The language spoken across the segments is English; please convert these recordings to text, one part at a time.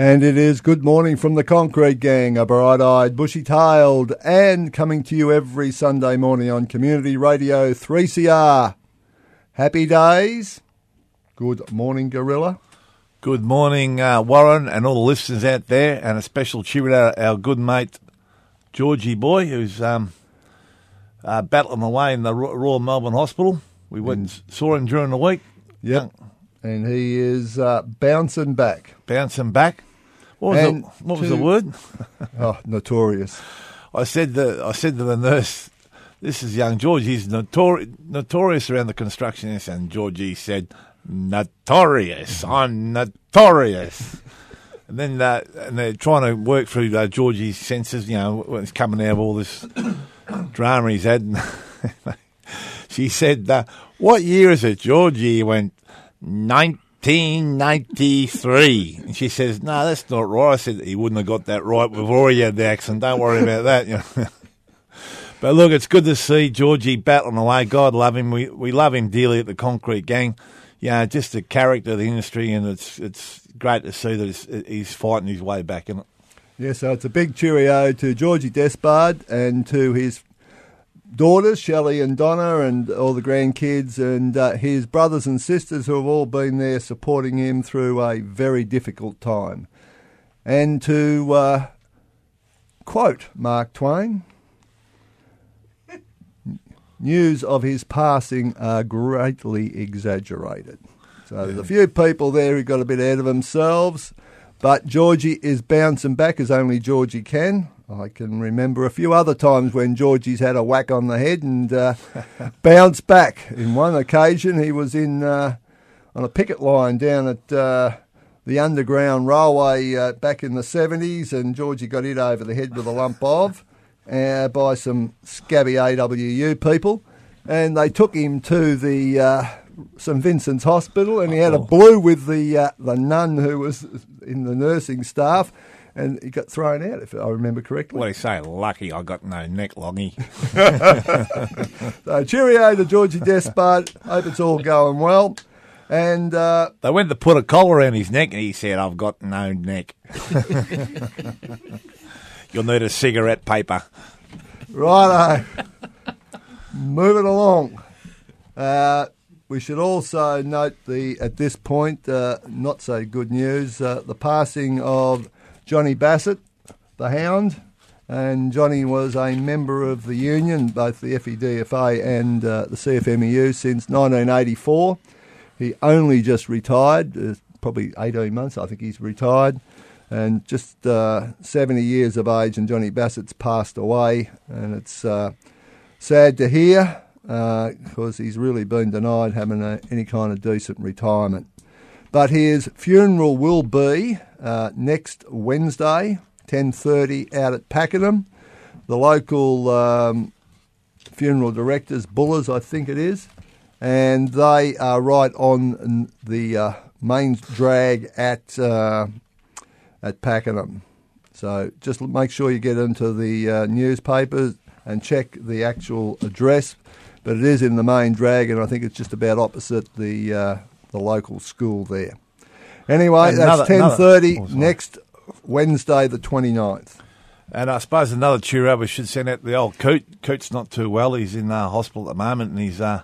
And it is good morning from the Concrete Gang, a bright eyed, bushy tailed, and coming to you every Sunday morning on Community Radio 3CR. Happy days. Good morning, Gorilla. Good morning, uh, Warren, and all the listeners out there, and a special tribute to our good mate Georgie Boy, who's um, uh, battling away in the Royal Melbourne Hospital. We went and saw him during the week. Yep. And he is uh, bouncing back. Bouncing back. What was, And the, what was the word? Oh, notorious. I said the I said to the nurse, "This is young George. He's notori- notorious around the construction." industry." And Georgie said, "Notorious. I'm notorious." and then uh, and they're trying to work through uh, Georgie's senses. You know, when it's coming out of all this drama he's had. And she said, uh, "What year is it, Georgie?" He went, 1993. And she says, no, that's not right. I said, he wouldn't have got that right. We've already had the accident. Don't worry about that. But look, it's good to see Georgie battling away. God love him. We, we love him dearly at the Concrete Gang. Know, just the character of the industry, and it's it's great to see that he's fighting his way back in it. Yeah, so it's a big cheerio to Georgie Despard and to his daughters, Shelley and Donna, and all the grandkids, and uh, his brothers and sisters who have all been there supporting him through a very difficult time. And to uh, quote Mark Twain, news of his passing are greatly exaggerated. So there's a few people there who got a bit ahead of themselves, but Georgie is bouncing back as only Georgie can. I can remember a few other times when Georgie's had a whack on the head and uh, bounced back. In one occasion, he was in uh, on a picket line down at uh, the Underground Railway uh, back in the 70s, and Georgie got hit over the head with a lump of uh, by some scabby AWU people, and they took him to the uh, St Vincent's Hospital, and he had a blue with the uh, the nun who was in the nursing staff, and he got thrown out, if I remember correctly. What do you say? Lucky I got no neck longy. So cheerio to Georgie Despard. Hope it's all going well. And uh, They went to put a collar around his neck, and he said, "I've got no neck." You'll need a cigarette paper. righto, moving along. Uh, we should also note the at this point, uh, not so good news, uh, the passing of Johnny Bassett, the Hound. And Johnny was a member of the union, both the FEDFA and uh, the CFMEU, since 1984. He only just retired, uh, probably 18 months, I think he's retired. and just uh, 70 years of age, and Johnny Bassett's passed away, and it's uh, sad to hear because he's really been denied having a, any kind of decent retirement. But his funeral will be uh, next Wednesday, 10:30, out at Pakenham. The local um, funeral directors, Bullers, I think it is, and they are right on the uh, main drag at uh, at Pakenham. So just make sure you get into the uh, newspapers and check the actual address. But it is in the main drag, and I think it's just about opposite the uh, the local school there. Anyway, Another- that's 10.30 another- thirty oh, next Wednesday, the 29th. And I suppose another cheer up we should send out the old Coot. Coot's not too well. He's in uh, hospital at the moment and he's uh,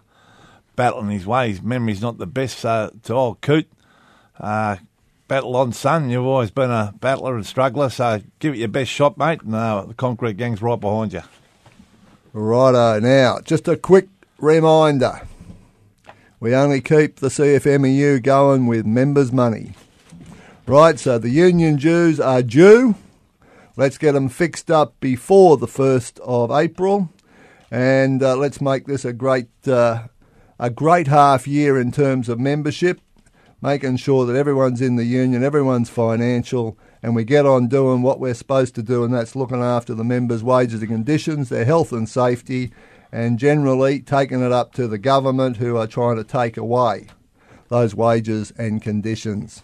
battling his way. His memory's not the best. So to old Coot, uh, battle on, son. You've always been a battler and struggler. So give it your best shot, mate. And uh, the concrete gang's right behind you. Righto. Now, just a quick reminder. We only keep the CFMEU going with members' money. Right, so the union dues are due. Let's get them fixed up before the 1st of April. And uh, let's make this a great, uh, a great half year in terms of membership, making sure that everyone's in the union, everyone's financial, and we get on doing what we're supposed to do, and that's looking after the members' wages and conditions, their health and safety, and generally taking it up to the government who are trying to take away those wages and conditions.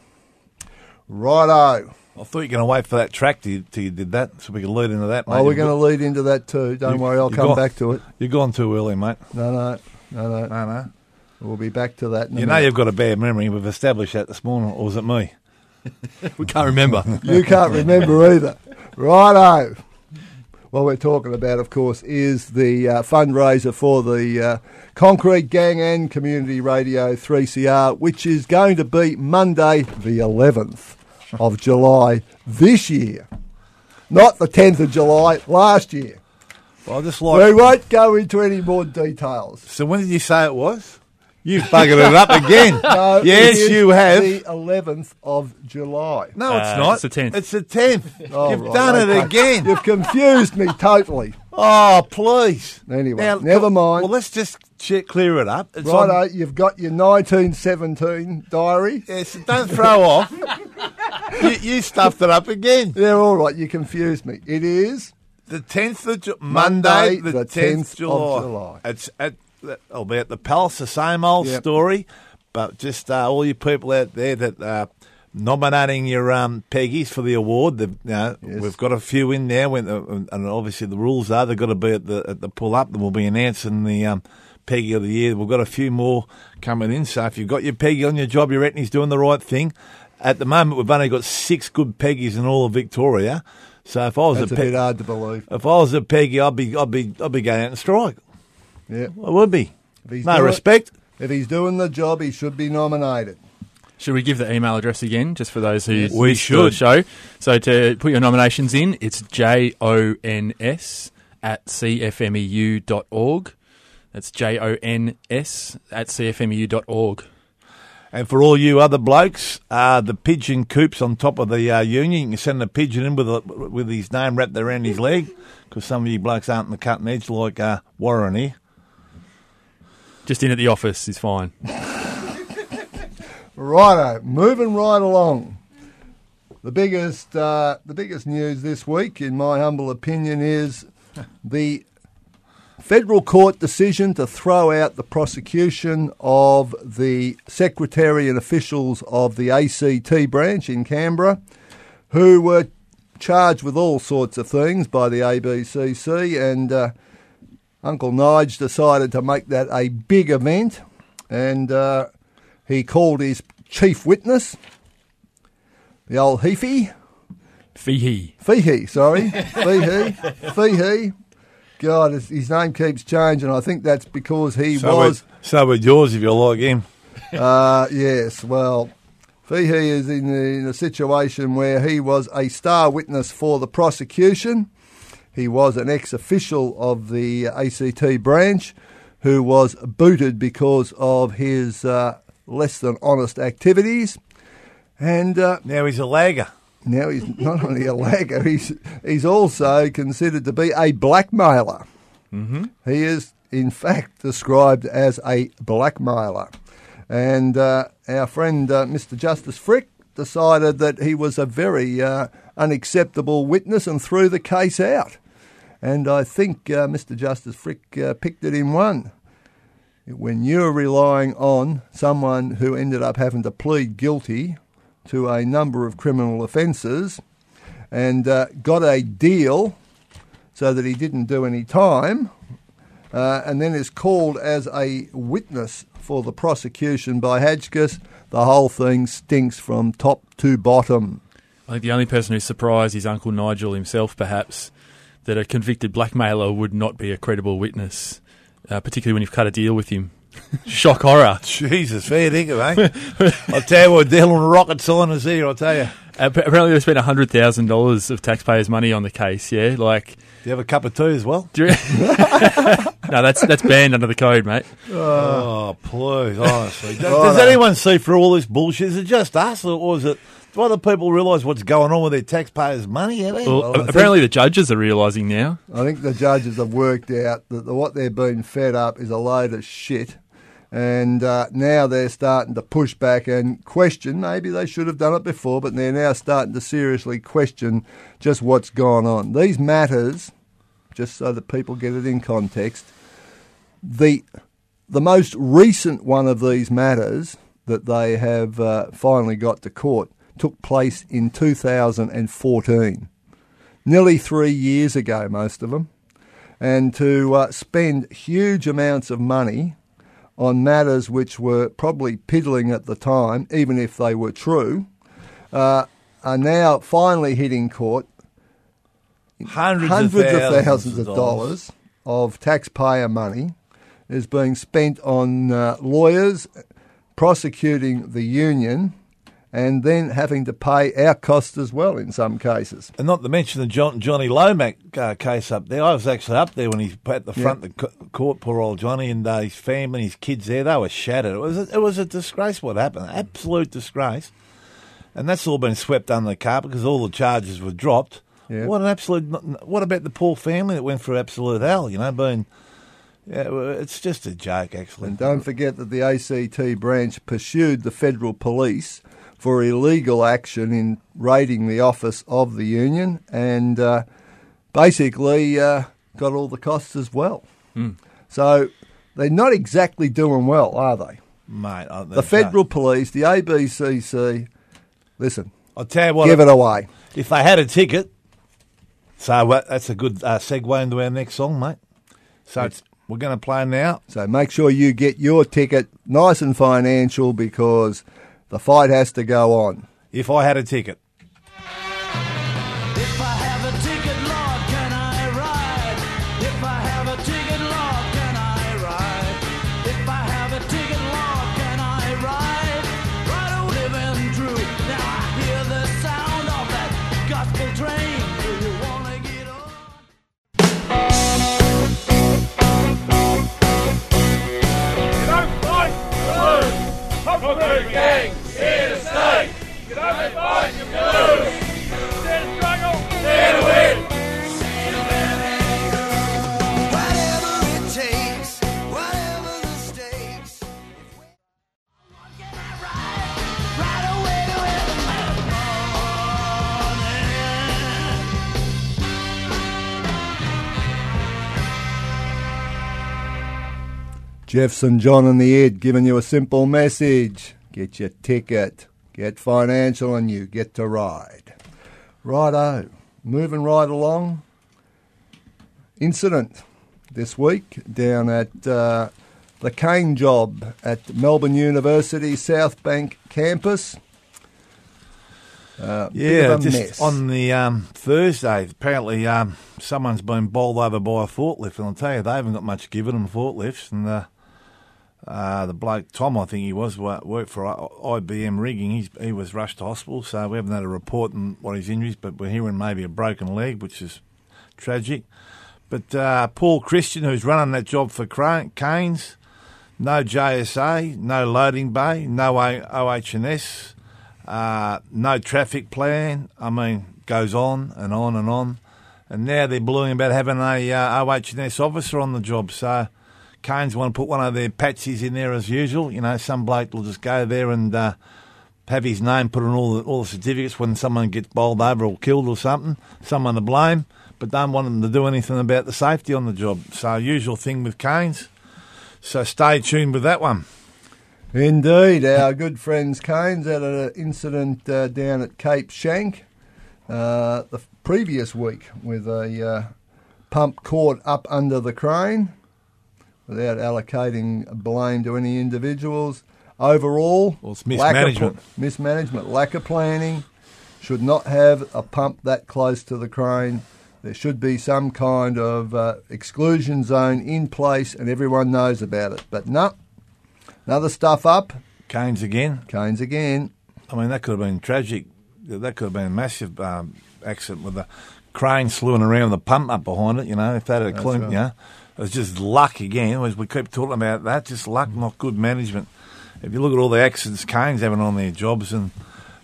Righto. I thought you were going to wait for that track till you, till you did that so we could lead into that, oh, mate. Oh, we're going to lead into that too. Don't You- worry, I'll come got- back to it. You've gone too early, mate. No, no, no, no. No, no. We'll be back to that. In a You know minute. you've got a bad memory. We've established that this morning, or was it me? We can't remember. You can't remember either. Righto. What we're talking about, of course, is the uh, fundraiser for the uh, Concrete Gang and Community Radio 3CR, which is going to be Monday, the 11th of July this year. Not the 10th of July last year. Well, I just like We won't go into any more details. So when did you say it was? You've buggered it up again. No, yes, you have. The 11th of July. No, it's Uh, not. it's the 10th. It's the 10th. Oh, You've right, done it again. You've confused me totally. oh, please. Anyway, never mind. Well, let's just che- clear it up. It's Righto, on- you've got your 1917 diary. Yes, don't throw off. you, you stuffed it up again. Yeah, all right, you confused me. It is The 10th of Ju- Monday, Monday, the, the 10th, 10th of July. July. It's at I'll be at the Palace, the same old Yep. story. But just uh, all you people out there that uh, nominating your um, Peggies for the award, the, you know, Yes. we've got a few in there. When the, and obviously the rules are they've got to be at the at the pull up. We'll be announcing the um, Peggy of the year. We've got a few more coming in. So if you've got your Peggy on your job, you reckon he's doing the right thing. At the moment, we've only got six good Peggies in all of Victoria. So if I was that's a a, Pe- bit hard to believe. if I was a Peggy, I'd be, I'd be, I'd be going out and strike. Yeah. I would be. If he's No doing- respect. If he's doing the job, he should be nominated. Should we give the email address again, just for those who Yes. We should. show? So to put your nominations in, it's J O N S at cfmeu.org. That's J O N S at cfmeu.org. And for all you other blokes, uh, the pigeon coops on top of the uh, union. You can send a pigeon in with a, with his name wrapped around his leg, because some of you blokes aren't in the cutting edge like uh, Warren here. Just in at the office is fine. Righto, moving right along. The biggest, uh, the biggest news this week, in my humble opinion, is the federal court decision to throw out the prosecution of the secretary and officials of the ACT branch in Canberra, who were charged with all sorts of things by the ABCC, and uh, Uncle Nige decided to make that a big event, and uh, he called his chief witness, the old Heafy, Feehee. Feehee, sorry, Feehee, Feehee. God, his, his name keeps changing. I think that's because he So was, would, so would yours if you like him. uh, yes, well, Feehee is in, the, in a situation where he was a star witness for the prosecution. He was an ex official of the ACT branch who was booted because of his uh, less than honest activities. And uh, Now he's a lagger. now he's not only a lagger, he's he's also considered to be a blackmailer. Mm-hmm. He is, in fact, described as a blackmailer. And uh, our friend uh, Mr. Justice Flick decided that he was a very uh, unacceptable witness and threw the case out. And I think uh, Mr. Justice Flick uh, picked it in one. When you're relying on someone who ended up having to plead guilty to a number of criminal offences and uh, got a deal so that he didn't do any time, uh, and then is called as a witness for the prosecution by Hadgkiss, the whole thing stinks from top to bottom. I think the only person who's surprised is Uncle Nigel himself, perhaps, that a convicted blackmailer would not be a credible witness, uh, particularly when you've cut a deal with him. Shock horror. Jesus, fair dinkum, eh? I'll tell you what, dealing rocket scientists here, I'll tell you. Apparently, they spent hundred thousand dollars of taxpayers' money on the case. Yeah, like Do you have a cup of tea as well? do you- no, that's that's banned under the code, mate. Oh, please, honestly. Does, does anyone see through all this bullshit? Is it just us, or is it... Do other people realise what's going on with their taxpayers' money? Have they? Well, Well, I apparently, the judges are realising now. I think the judges have worked out that the, what they're being fed up is a load of shit. And uh, now they're starting to push back and question. Maybe they should have done it before, but they're now starting to seriously question just what's gone on. These matters, just so that people get it in context, the the most recent one of these matters that they have uh, finally got to court took place in 2014 nearly three years ago, most of them, and to uh, spend huge amounts of money on matters which were probably piddling at the time, even if they were true, uh, are now finally hitting court. Hundreds, hundreds of of thousands of dollars of taxpayer money is being spent on uh, lawyers prosecuting the union and then having to pay our costs as well in some cases. And not to mention the John, Johnny Lomax uh, case up there. I was actually up there when he at the front of the court. Poor old Johnny and uh, his family, his kids there. They were shattered. It was a, it was a disgrace what happened. Absolute disgrace. And that's all been swept under the carpet because all the charges were dropped. Yeah. What an absolute! What about the poor family that went through absolute hell? You know, being yeah, it's just a joke. Actually, And don't forget that the ACT branch pursued the federal police for illegal action in raiding the office of the union and uh, basically uh, got all the costs as well. So they're not exactly doing well, are they? mate. The federal police, the ABCC, listen, I'll tell you what. give it away. If they had a ticket, so uh, that's a good uh, segue into our next song, mate. So it's, we're going to play now. So make sure you get your ticket nice and financial because the fight has to go on. If I had a ticket, Jeffson John and the Ed giving you a simple message. Get your ticket, get financial, and you get to ride. Righto, moving right along. Incident this week down at uh, the Kane job at Melbourne University South Bank campus. Uh, yeah, just mess. on the um, Thursday, apparently um, someone's been bowled over by a forklift, and I'll tell you, they haven't got much given them forklifts. And uh, uh, the bloke Tom, I think he was worked for IBM rigging. He's, he was rushed to hospital, so we haven't had a report on what his injuries, but we're hearing maybe a broken leg, which is tragic. But uh, Paul Christian, who's running that job for Kanes, no JSA, no loading bay, no O- Uh, no traffic plan. I mean, goes on and on and on. And now they're bluing about having a uh, OH&S officer on the job. So Kanes want to put one of their patsies in there as usual. You know, some bloke will just go there and uh, have his name put on all the, all the certificates when someone gets bowled over or killed or something. Someone to blame, but don't want them to do anything about the safety on the job. So usual thing with Kanes. So stay tuned with that one. Indeed, our good friends Kanes had an incident uh, down at Cape Schanck uh, the previous week with a uh, pump caught up under the crane without allocating blame to any individuals. Overall, Well, it's lack of mismanagement. mismanagement, lack of planning. Should not have a pump that close to the crane. There should be some kind of uh, exclusion zone in place, and everyone knows about it. But no, another stuff up. Kanes again. Kanes again. I mean, that could have been tragic. That could have been a massive um, accident with the crane slewing around with the pump up behind it. You know, if that had clean, right. you know, it was just luck again. As we keep talking about that, just luck, not good management. If you look at all the accidents Kanes having on their jobs and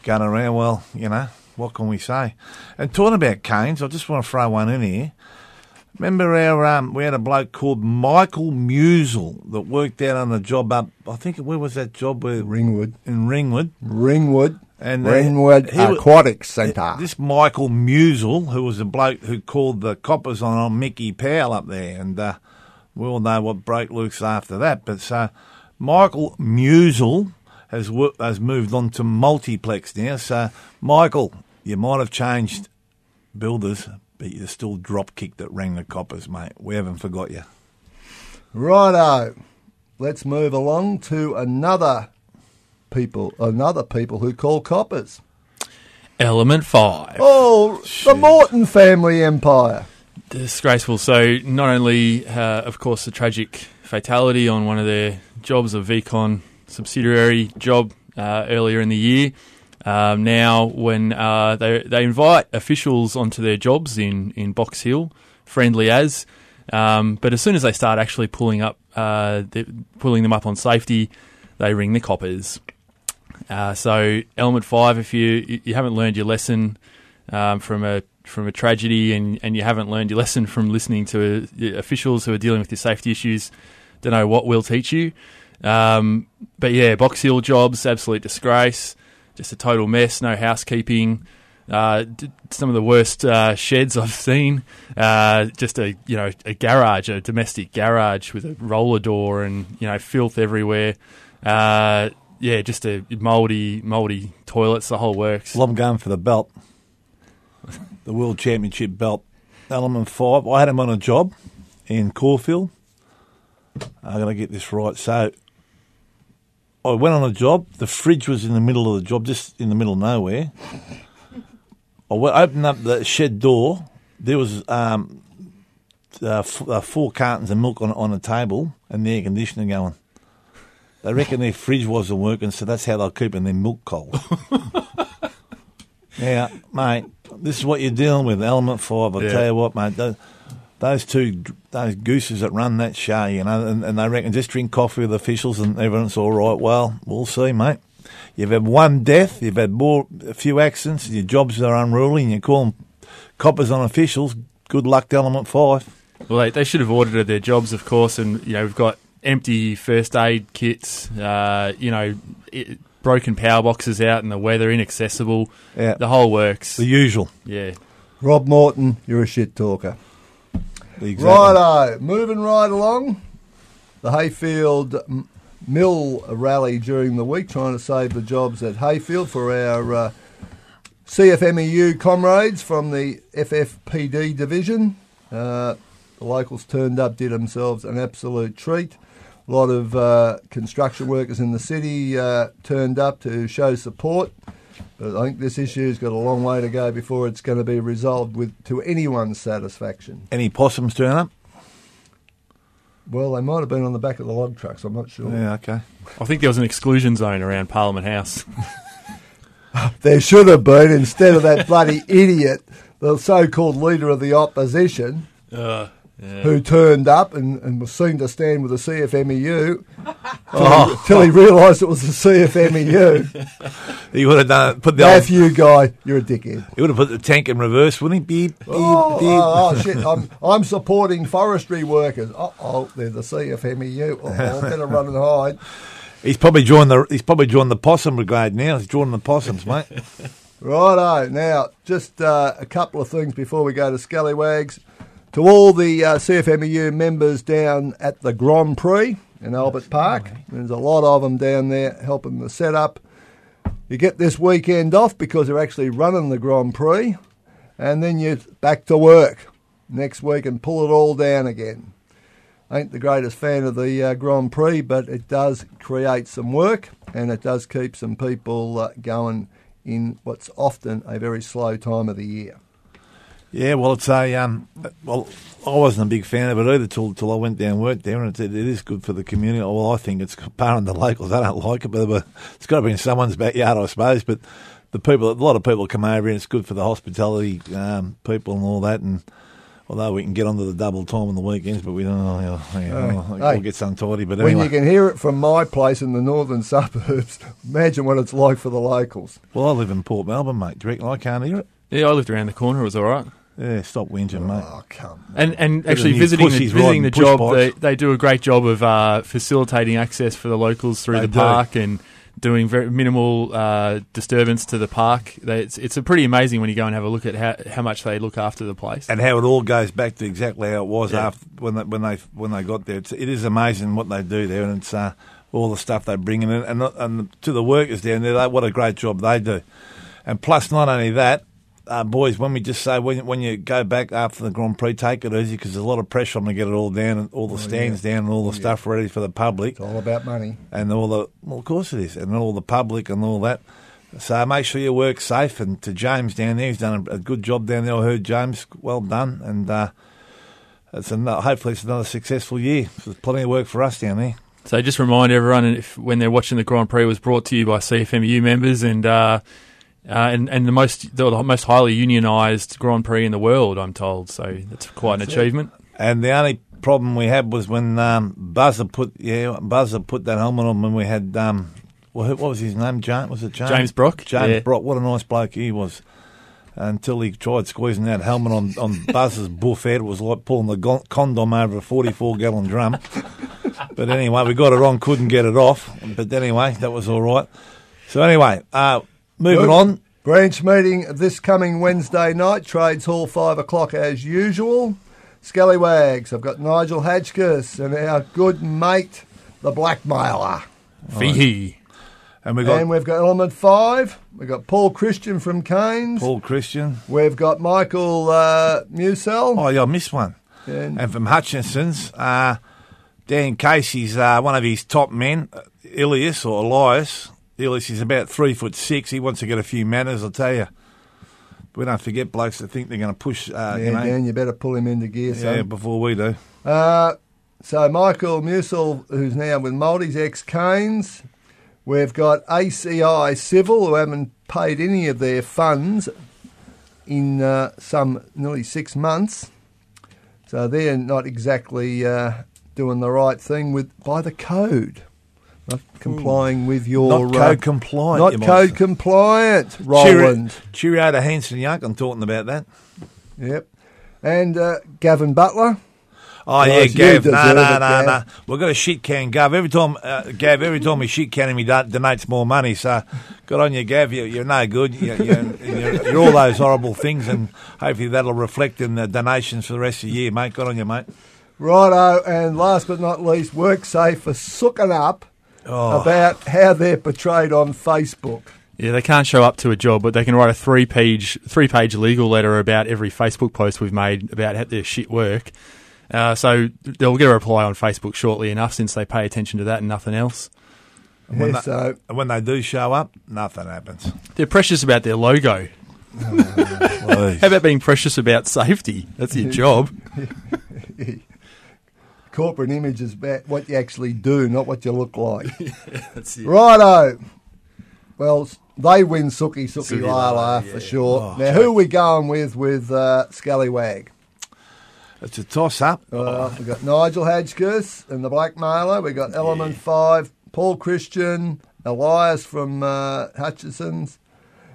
going around, well, you know, what can we say? And talking about Kanes, I just want to throw one in here. Remember our um, we had a bloke called Michael Musel that worked out on a job up. I think where was that job? Where Ringwood. in Ringwood. Ringwood. And, uh, Ringwood he wa- Aquatic Centre. This Michael Musel, who was a bloke who called the coppers on, Mickey Powell up there, and uh, we all know what broke loose after that. But so Michael Musel has has moved on to multiplex now. So Michael, you might have changed builders, but you're still drop kicked at rang the coppers, mate. We haven't forgot you. Righto. Let's move along to another people, another people who call coppers. Element 5. Oh, the Morton family empire. Disgraceful. So, not only, uh, of course, the tragic fatality on one of their jobs, a VCon subsidiary job uh, earlier in the year. Um, now, when uh, they they invite officials onto their jobs in, in Box Hill, friendly as, um, but as soon as they start actually pulling up, uh, pulling them up on safety, they ring the coppers. Uh, so, element five, if you you haven't learned your lesson um, from a from a tragedy, and, and you haven't learned your lesson from listening to uh, officials who are dealing with your safety issues, don't know what will teach you. Um, but yeah, Box Hill jobs, absolute disgrace, just a total mess, no housekeeping. Uh, some of the worst uh, sheds I've seen. Uh, just a you know a garage, a domestic garage with a roller door and you know filth everywhere. Yeah, just a mouldy, mouldy toilets. The whole works. Well, I'm going for the belt, the World Championship belt, Element Five. I had him on a job in Caulfield. I'm going to get this right. So I went on a job. The fridge was in the middle of the job, just in the middle of nowhere. I went, opened up the shed door. There was um, uh, f- uh, four cartons of milk on on a table and the air conditioner going. They reckon their fridge wasn't working, so that's how they're keeping their milk cold. Yeah, mate, this is what you're dealing with, Element 5. I'll Yeah. tell you what, mate, those, those two, those gooses that run that show, you know, and, and they reckon just drink coffee with officials and everything's all right. Well, we'll see, mate. You've had one death, you've had more, a few accidents, your jobs are unruly, and you call them coppers on officials. Good luck to Element 5. Well, they, they should have audited their jobs, of course, and you know we've got empty first aid kits, uh, you know, i broken power boxes out in the weather, inaccessible. Yeah. The whole works. The usual. Yeah. Rob Morton, you're a shit talker. The exact- Righto, moving right along. The Heyfield M- Mill rally during the week, trying to save the jobs at Heyfield for our uh, CFMEU comrades from the FFPD division. Uh, the locals turned up, did themselves an absolute treat. A lot of uh, construction workers in the city uh, turned up to show support. But I think this issue's got a long way to go before it's going to be resolved with to anyone's satisfaction. Any possums turn up? Well, they might have been on the back of the log trucks. I'm not sure. Yeah, okay. I think there was an exclusion zone around Parliament House. There should have been instead of that bloody idiot, the so-called leader of the opposition. Uh, who turned up and, and was seen to stand with the CFMEU Oh. till he realised it was the CFMEU. He would have done put the old, Matthew guy, you're a dickhead. he would have put the tank in reverse, wouldn't he? Beep, beep, Oh, beep. oh, oh, shit! I'm I'm supporting forestry workers. Oh, oh they're the CFMEU. Oh, oh, better run and hide. He's probably joined the he's probably joined the possum brigade now. He's joining the possums, mate. Righto. Now, just uh, a couple of things before we go to Scallywags. To all the uh, CFMEU members down at the Grand Prix in Albert Park, there's a lot of them down there helping the setup. You get this weekend off because they're actually running the Grand Prix, and then you're back to work next week and pull it all down again. Ain't the greatest fan of the uh, Grand Prix, but it does create some work and it does keep some people uh, going in what's often a very slow time of the year. Yeah, well, it's a um. Well, I wasn't a big fan of it either till till I went down and worked there, and it's, it is good for the community. Well, I think it's barring the locals, I don't like it, but, but it's got to be in someone's backyard, I suppose. But the people, a lot of people come over, and it's good for the hospitality um, people and all that. And although we can get onto the double time on the weekends, but we don't. know, you know, Hey, we'll hey. get untidy. But When anyway, you can hear it from my place in the northern suburbs, imagine what it's like for the locals. well, I live in Port Melbourne, mate. Do you reckon I can't hear it? Yeah, I lived around the corner. It was all right. Yeah, stop whinging, mate. Oh, come on. And and actually visiting the, visiting the push job, they, they do a great job of uh, facilitating access for the locals through They the do. park and doing very minimal uh, disturbance to the park. They, it's it's a pretty amazing when you go and have a look at how how much they look after the place. and how it all goes back to exactly how it was Yeah. after when they, when they when they got there. It's, it is amazing what they do there, and it's uh, all the stuff they bring in, and, and and to the workers down there, they, what a great job they do. And plus, not only that, uh, boys, when we just say when when you go back after the Grand Prix, take it easy because there's a lot of pressure on to get it all down and all the stands down and all the stuff ready for the public It's all about money. and all the well, of course it is, and all the public and all that. So make sure you work safe. And to James down there, he's done a, a good job down there. I heard James, well done, and uh, it's another, hopefully it's another successful year. There's plenty of work for us down there. So just remind everyone if when they're watching the Grand Prix it was brought to you by CFMU members and uh, uh, and and the most the most highly unionised Grand Prix in the world, I'm told. So that's quite an achievement. And the only problem we had was when um, Buzzer put yeah Buzzer put that helmet on when we had um, what was his name? James was it James? James Brock, James yeah. Brock. What a nice bloke he was. Until he tried squeezing that helmet on, on Buzz's buff head, it was like pulling the condom over a 44 gallon drum. But anyway, we got it on, couldn't get it off. But anyway, that was all right. So anyway, uh, moving Good. on. Branch meeting this coming Wednesday night, Trades Hall, 5 o'clock as usual. Scallywags, I've got Nigel Hadgkiss and our good mate, the Blackmailer. Fee And we've got And we've got Element 5. We've got Paul Christian from Kanes. Paul Christian. We've got Michael uh, Musell. Oh, yeah, I missed one. And- And from Hutchinson's, uh, Dan Casey's uh, one of his top men, uh, Ilias or Elias. Ilias is about three foot six. He wants to get a few manners, I'll tell you. We don't forget blokes that think they're going to push, uh, yeah, you know, Dan, you better pull him into gear, yeah, son. before we do. Uh, so Michael Musel, who's now with Maldi's ex Kanes. We've got ACI Civil, who haven't paid any of their funds in uh, some nearly six months. So they're not exactly uh, doing the right thing with by the code, not complying with your Not uh, compliant. not code say. compliant. Roland, Cheerio, cheerio to Hanson Young. I'm talking about that. yep, and uh, Gavin Butler. Oh yeah, Gav. No, deserve no, it, no, no. We've got a shit can, Gav. Every time, uh, Gav. Every time we shit can him, he don- donates more money. So, good on you, Gav. You, you're no good. You, you're, you're, you're all those horrible things, and hopefully that'll reflect in the donations for the rest of the year, mate. Good on you, mate. Righto, and last but not least, work safe for sooking up Oh. about how they're portrayed on Facebook. Yeah, they can't show up to a job, but they can write a three page three page legal letter about every Facebook post we've made about how their shit work. Uh, so they'll get a reply on Facebook shortly enough since they pay attention to that and nothing else. And when, Yeah, they, so and when they do show up, nothing happens. They're precious about their logo. Please. How about being precious about safety? That's your job. corporate image is about what you actually do, not what you look like. That's it. Righto. Well, they win Suki Suki Suki Lala Lala, for sure. Oh, now, who are we going with with uh, Scallywag? It's a toss up. Uh, we've got Nigel Hadgkiss and the Blackmailer. We've got Element 5, Paul Christian, Elias from uh, Hutchinson's.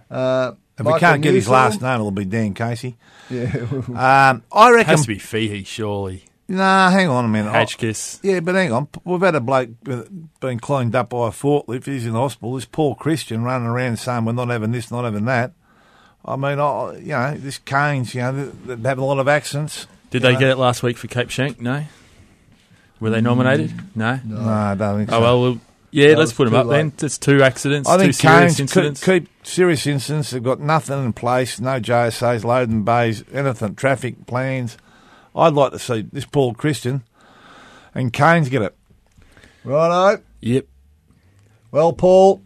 Uh, If we can't get his last name, it'll be Dan Casey. Yeah. Um, I It reckon. has to be Feehee, surely. Nah, hang on a minute. I- Hadgkiss. Yeah, but hang on. We've had a bloke been cleaned up by a forklift. He's in hospital. This poor Christian running around saying we're not having this, not having that. I mean, I, you know, this Kanes, you know, they, they have a lot of accents. Did they get it last week for Cape Schanck? No. Were they nominated? No. No, I don't think oh, so. Oh well, well yeah. Let's put them up then. late. It's two accidents. I two think serious Kanes keep, incidents. keep serious incidents. They've got nothing in place, no JSAs, loading bays, anything, traffic plans. I'd like to see this Paul Christian and Kanes get it. Righto. Yep. Well, Paul,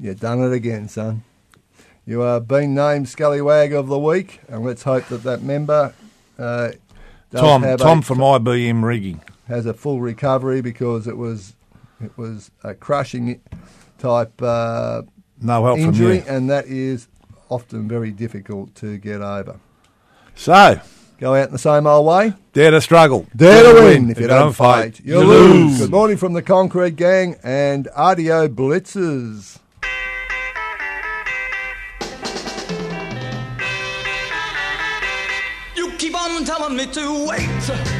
you've done it again, son. You are being named Scallywag of the Week, and let's hope that that member uh, Tom, Tom a, from IBM rigging. has a full recovery because it was it was a crushing type uh, No help injury, from you. and that is often very difficult to get over. So, Go out in the same old way. dare to struggle. Dare to win. If you don't fight, you lose. Good morning from the Concrete Gang and RDO Blitzers. You keep on telling me to wait.